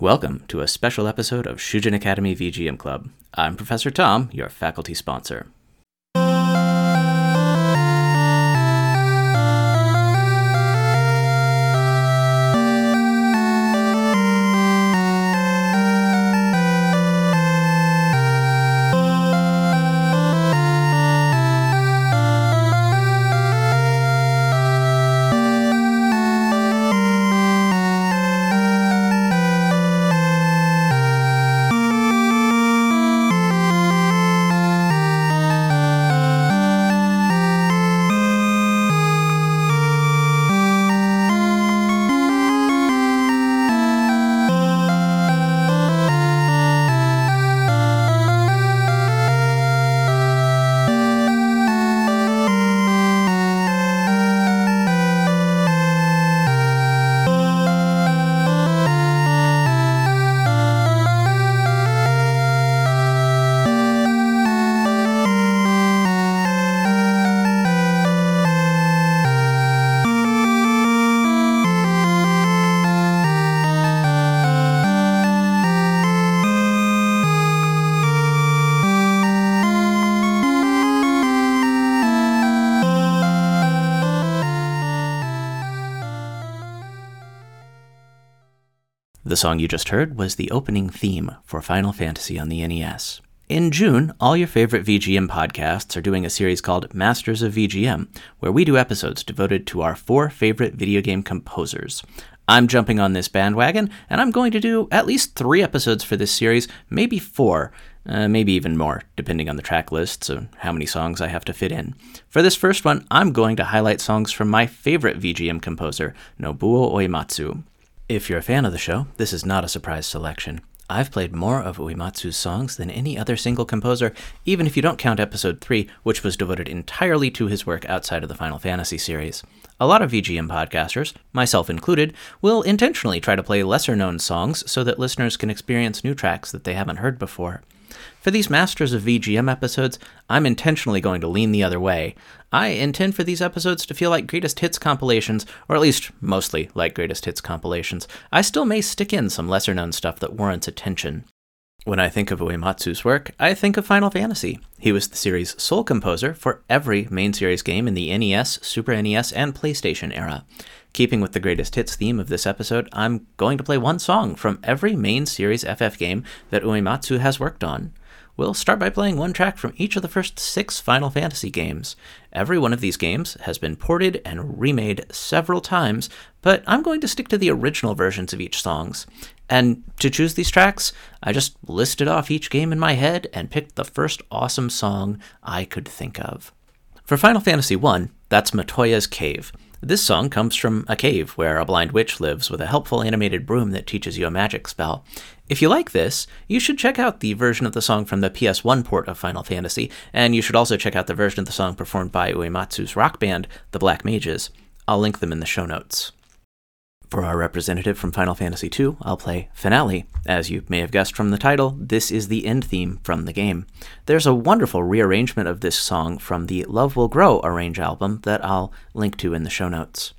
Welcome to a special episode of Shujin Academy VGM Club. I'm Professor Tom, your faculty sponsor. Song you just heard was the opening theme for Final Fantasy on the NES. In June, all your favorite VGM podcasts are doing a series called Masters of VGM, where we do episodes devoted to our four favorite video game composers. I'm jumping on this bandwagon, and I'm going to do at least three episodes for this series, maybe four, uh, maybe even more, depending on the track lists and how many songs I have to fit in. For this first one, I'm going to highlight songs from my favorite VGM composer, Nobuo Uematsu. If you're a fan of the show, this is not a surprise selection. I've played more of Uematsu's songs than any other single composer, even if you don't count episode 3, which was devoted entirely to his work outside of the Final Fantasy series. A lot of VGM podcasters, myself included, will intentionally try to play lesser known songs so that listeners can experience new tracks that they haven't heard before. For these Masters of VGM episodes, I'm intentionally going to lean the other way. I intend for these episodes to feel like greatest hits compilations, or at least mostly like greatest hits compilations. I still may stick in some lesser known stuff that warrants attention. When I think of Uematsu's work, I think of Final Fantasy. He was the series' sole composer for every main series game in the NES, Super NES, and PlayStation era. Keeping with the greatest hits theme of this episode, I'm going to play one song from every main series FF game that Uematsu has worked on. We'll start by playing one track from each of the first six Final Fantasy games. Every one of these games has been ported and remade several times, but I'm going to stick to the original versions of each songs. And to choose these tracks, I just listed off each game in my head and picked the first awesome song I could think of. For Final Fantasy I, that's Matoya's Cave. This song comes from a cave where a blind witch lives with a helpful animated broom that teaches you a magic spell. If you like this, you should check out the version of the song from the PS1 port of Final Fantasy, and you should also check out the version of the song performed by Uematsu's rock band, the Black Mages. I'll link them in the show notes. For our representative from Final Fantasy II, I'll play Finale. As you may have guessed from the title, this is the end theme from the game. There's a wonderful rearrangement of this song from the Love Will Grow Arrange album that I'll link to in the show notes.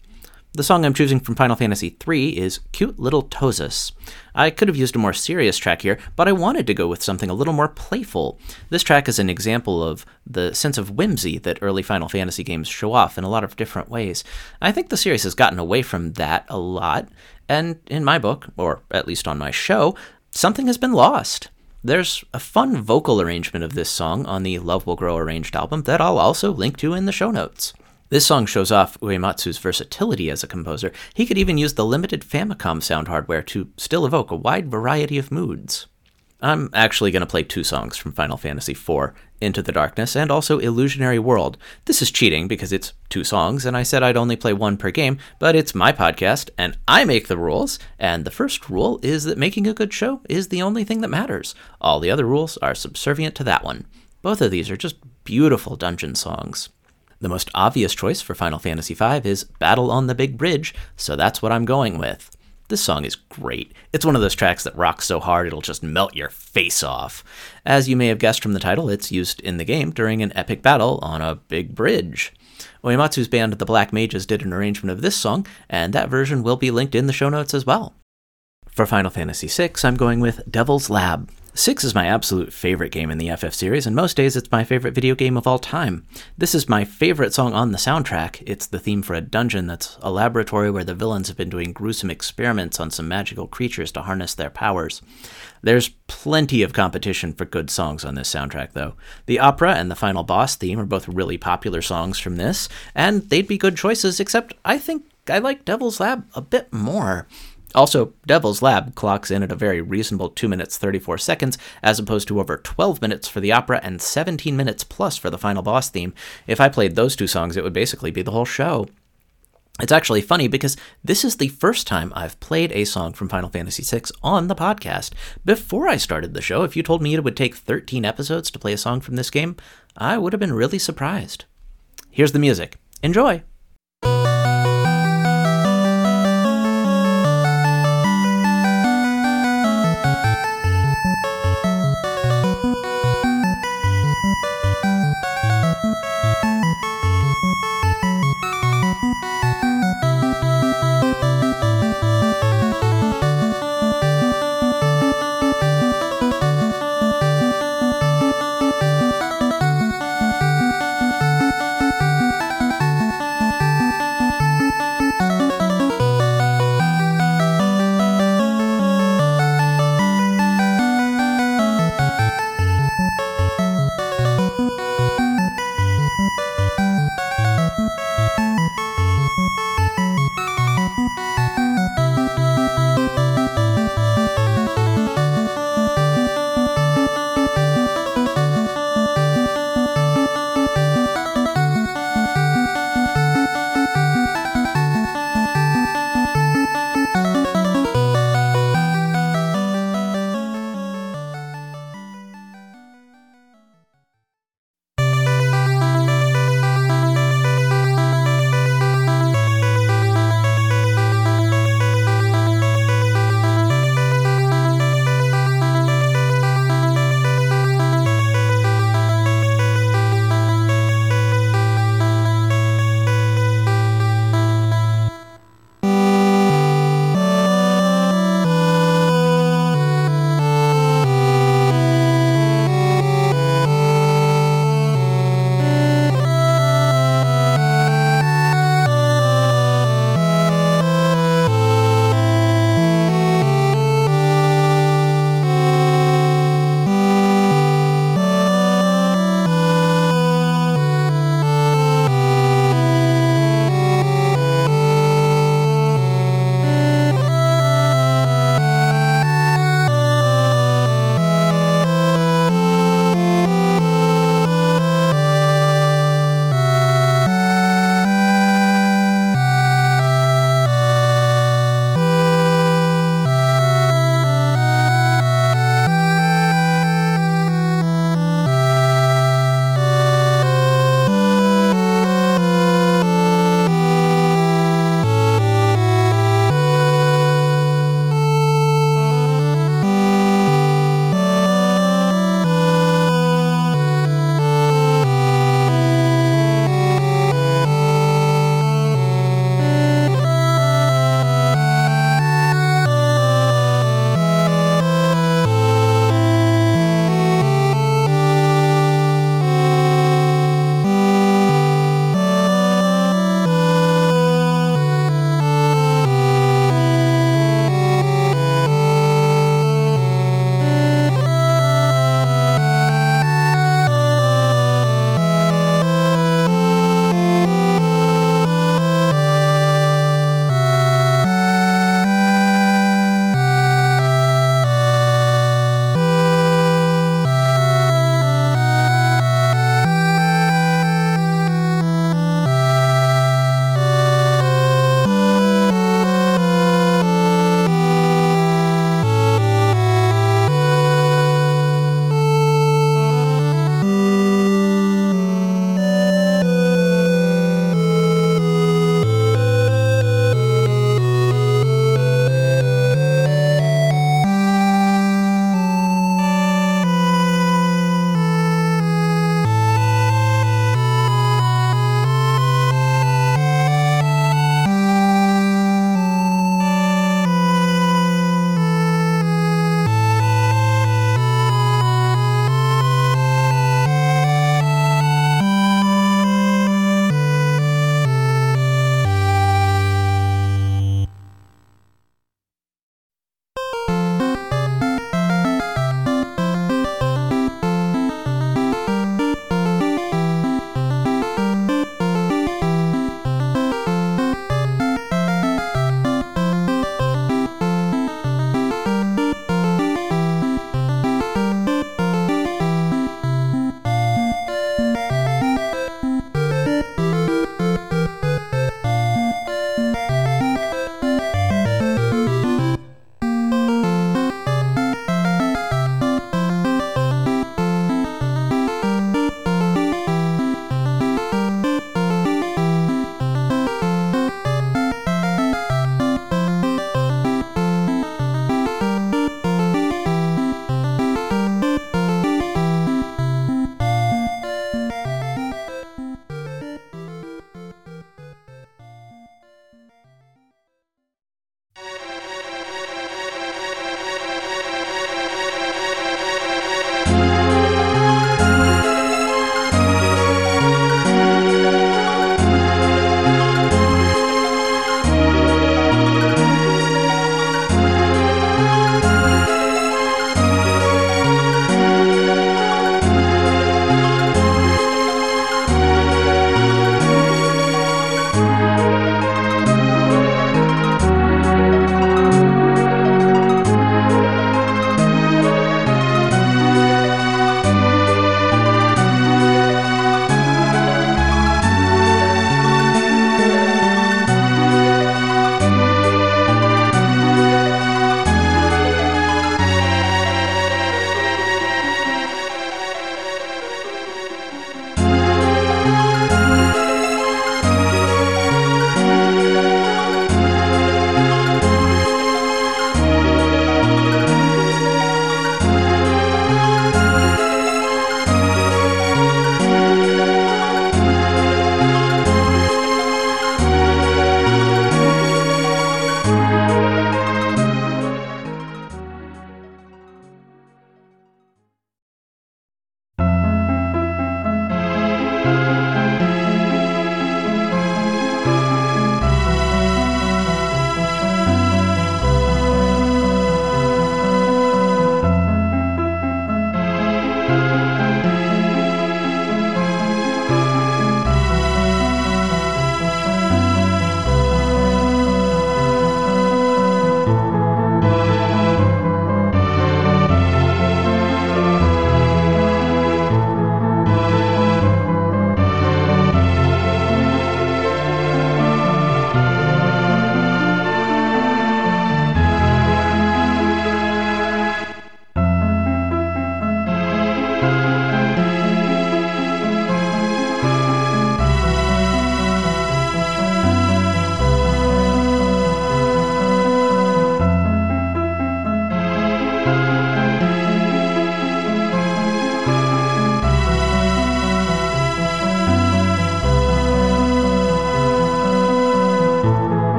The song I'm choosing from Final Fantasy III is Cute Little Tozas. I could have used a more serious track here, but I wanted to go with something a little more playful. This track is an example of the sense of whimsy that early Final Fantasy games show off in a lot of different ways. I think the series has gotten away from that a lot, and in my book, or at least on my show, something has been lost. There's a fun vocal arrangement of this song on the Love Will Grow arranged album that I'll also link to in the show notes. This song shows off Uematsu's versatility as a composer. He could even use the limited Famicom sound hardware to still evoke a wide variety of moods. I'm actually going to play two songs from Final Fantasy IV Into the Darkness and also Illusionary World. This is cheating because it's two songs, and I said I'd only play one per game, but it's my podcast, and I make the rules, and the first rule is that making a good show is the only thing that matters. All the other rules are subservient to that one. Both of these are just beautiful dungeon songs. The most obvious choice for Final Fantasy V is Battle on the Big Bridge, so that's what I'm going with. This song is great. It's one of those tracks that rocks so hard it'll just melt your face off. As you may have guessed from the title, it's used in the game during an epic battle on a big bridge. Uematsu's band The Black Mages did an arrangement of this song, and that version will be linked in the show notes as well. For Final Fantasy VI, I'm going with Devil's Lab. 6 is my absolute favorite game in the FF series, and most days it's my favorite video game of all time. This is my favorite song on the soundtrack. It's the theme for a dungeon that's a laboratory where the villains have been doing gruesome experiments on some magical creatures to harness their powers. There's plenty of competition for good songs on this soundtrack, though. The opera and the final boss theme are both really popular songs from this, and they'd be good choices, except I think I like Devil's Lab a bit more. Also, Devil's Lab clocks in at a very reasonable 2 minutes 34 seconds, as opposed to over 12 minutes for the opera and 17 minutes plus for the final boss theme. If I played those two songs, it would basically be the whole show. It's actually funny because this is the first time I've played a song from Final Fantasy VI on the podcast. Before I started the show, if you told me it would take 13 episodes to play a song from this game, I would have been really surprised. Here's the music. Enjoy!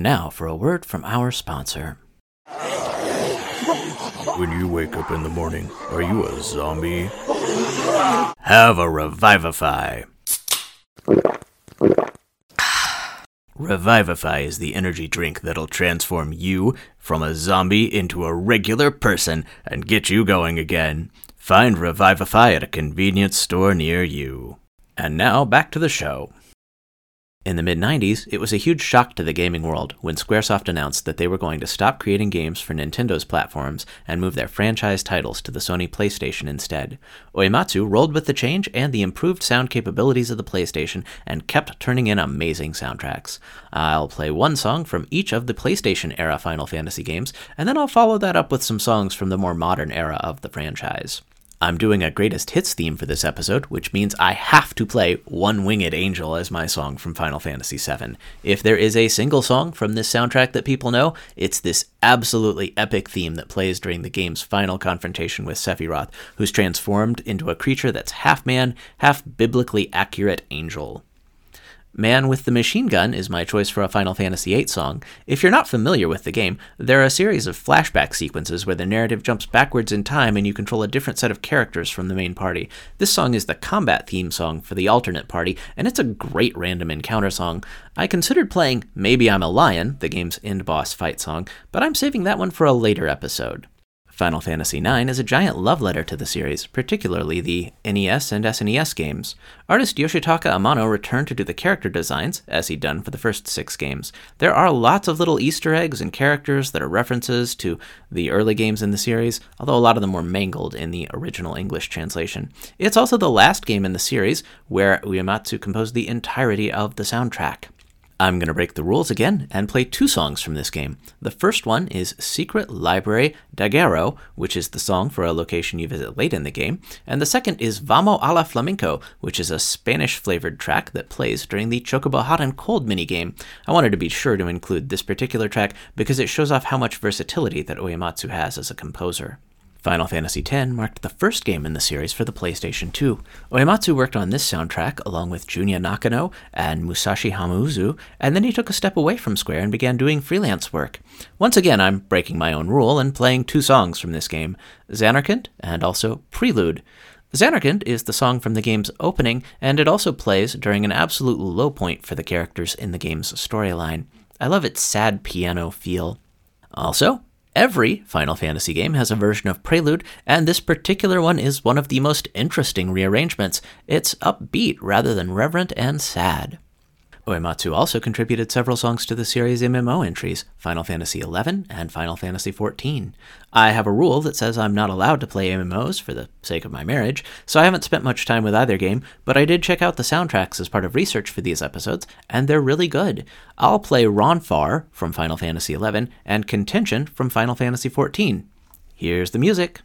And now for a word from our sponsor. When you wake up in the morning, are you a zombie? Have a Revivify. Revivify is the energy drink that'll transform you from a zombie into a regular person and get you going again. Find Revivify at a convenience store near you. And now back to the show. In the mid 90s, it was a huge shock to the gaming world when Squaresoft announced that they were going to stop creating games for Nintendo's platforms and move their franchise titles to the Sony PlayStation instead. Uematsu rolled with the change and the improved sound capabilities of the PlayStation and kept turning in amazing soundtracks. I'll play one song from each of the PlayStation era Final Fantasy games, and then I'll follow that up with some songs from the more modern era of the franchise. I'm doing a greatest hits theme for this episode, which means I have to play One Winged Angel as my song from Final Fantasy VII. If there is a single song from this soundtrack that people know, it's this absolutely epic theme that plays during the game's final confrontation with Sephiroth, who's transformed into a creature that's half man, half biblically accurate angel. Man with the Machine Gun is my choice for a Final Fantasy VIII song. If you're not familiar with the game, there are a series of flashback sequences where the narrative jumps backwards in time and you control a different set of characters from the main party. This song is the combat theme song for the alternate party, and it's a great random encounter song. I considered playing Maybe I'm a Lion, the game's end boss fight song, but I'm saving that one for a later episode. Final Fantasy IX is a giant love letter to the series, particularly the NES and SNES games. Artist Yoshitaka Amano returned to do the character designs, as he'd done for the first six games. There are lots of little Easter eggs and characters that are references to the early games in the series, although a lot of them were mangled in the original English translation. It's also the last game in the series where Uematsu composed the entirety of the soundtrack. I'm going to break the rules again and play two songs from this game. The first one is Secret Library Daguerreo, which is the song for a location you visit late in the game, and the second is Vamo a la Flamenco, which is a Spanish flavored track that plays during the Chocobo Hot and Cold minigame. I wanted to be sure to include this particular track because it shows off how much versatility that Uematsu has as a composer. Final Fantasy X marked the first game in the series for the PlayStation 2. Uematsu worked on this soundtrack along with Junya Nakano and Masashi Hamauzu, and then he took a step away from Square and began doing freelance work. Once again, I'm breaking my own rule and playing two songs from this game Zanarkand and also Prelude. Zanarkand is the song from the game's opening, and it also plays during an absolute low point for the characters in the game's storyline. I love its sad piano feel. Also, Every Final Fantasy game has a version of Prelude, and this particular one is one of the most interesting rearrangements. It's upbeat rather than reverent and sad. Uematsu also contributed several songs to the series' MMO entries, Final Fantasy XI and Final Fantasy XIV. I have a rule that says I'm not allowed to play MMOs for the sake of my marriage, so I haven't spent much time with either game, but I did check out the soundtracks as part of research for these episodes, and they're really good. I'll play Ronfaure from Final Fantasy XI and Contention from Final Fantasy XIV. Here's the music.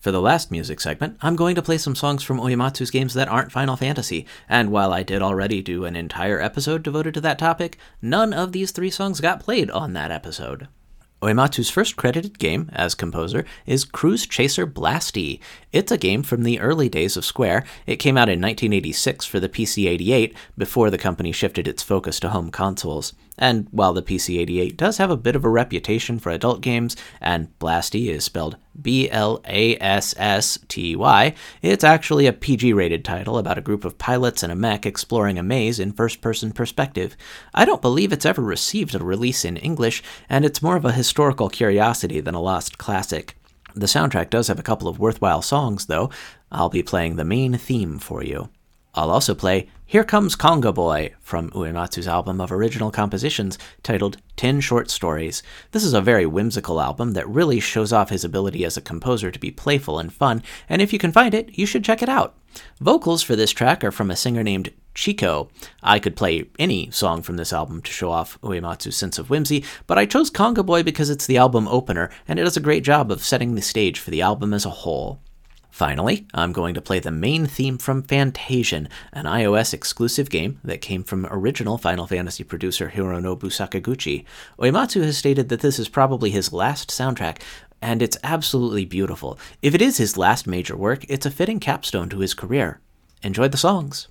For the last music segment, I'm going to play some songs from Uematsu's games that aren't Final Fantasy, and while I did already do an entire episode devoted to that topic, none of these three songs got played on that episode. Uematsu's first credited game as composer is Cruise Chaser Blassty. It's a game from the early days of Square. It came out in 1986 for the PC 88 before the company shifted its focus to home consoles. And while the PC 88 does have a bit of a reputation for adult games, and Blassty is spelled B L A S S T Y, it's actually a PG rated title about a group of pilots and a mech exploring a maze in first person perspective. I don't believe it's ever received a release in English, and it's more of a historical curiosity than a lost classic. The soundtrack does have a couple of worthwhile songs, though. I'll be playing the main theme for you. I'll also play Here Comes Conga Boy from Uematsu's album of original compositions titled 10 Short Stories. This is a very whimsical album that really shows off his ability as a composer to be playful and fun, and if you can find it, you should check it out. Vocals for this track are from a singer named Chico. I could play any song from this album to show off Uematsu's sense of whimsy, but I chose Conga Boy because it's the album opener, and it does a great job of setting the stage for the album as a whole. Finally, I'm going to play the main theme from Fantasian, an iOS exclusive game that came from original Final Fantasy producer Hironobu Sakaguchi. Uematsu has stated that this is probably his last soundtrack, and it's absolutely beautiful. If it is his last major work, it's a fitting capstone to his career. Enjoy the songs.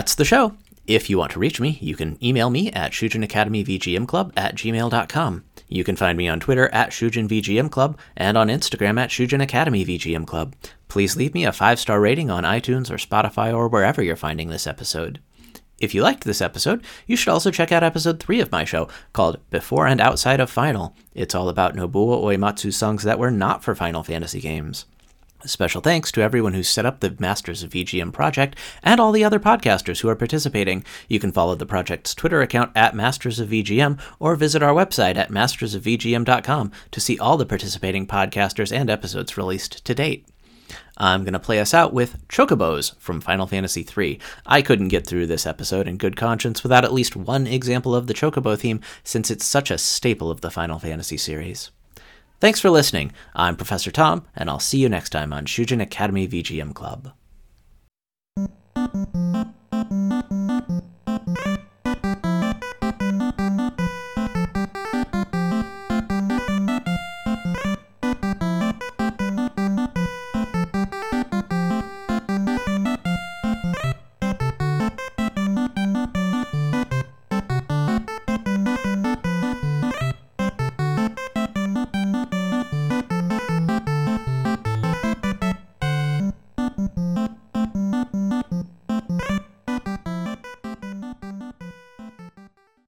That's the show. If you want to reach me, you can email me at shujinacademyvgmclub at gmail.com. You can find me on Twitter at shujinvgmclub and on Instagram at shujinacademyvgmclub. Please leave me a five-star rating on iTunes or Spotify or wherever you're finding this episode. If you liked this episode, you should also check out episode 3 of my show called Before and Outside of Final. It's all about Nobuo Uematsu's songs that were not for Final Fantasy games. Special thanks to everyone who set up the Masters of VGM project and all the other podcasters who are participating. You can follow the project's Twitter account at Masters of VGM or visit our website at mastersofvgm.com to see all the participating podcasters and episodes released to date. I'm going to play us out with Chocobos from Final Fantasy III. I couldn't get through this episode in good conscience without at least one example of the Chocobo theme, since it's such a staple of the Final Fantasy series. Thanks for listening. I'm Professor Tom, and I'll see you next time on Shujin Academy VGM Club.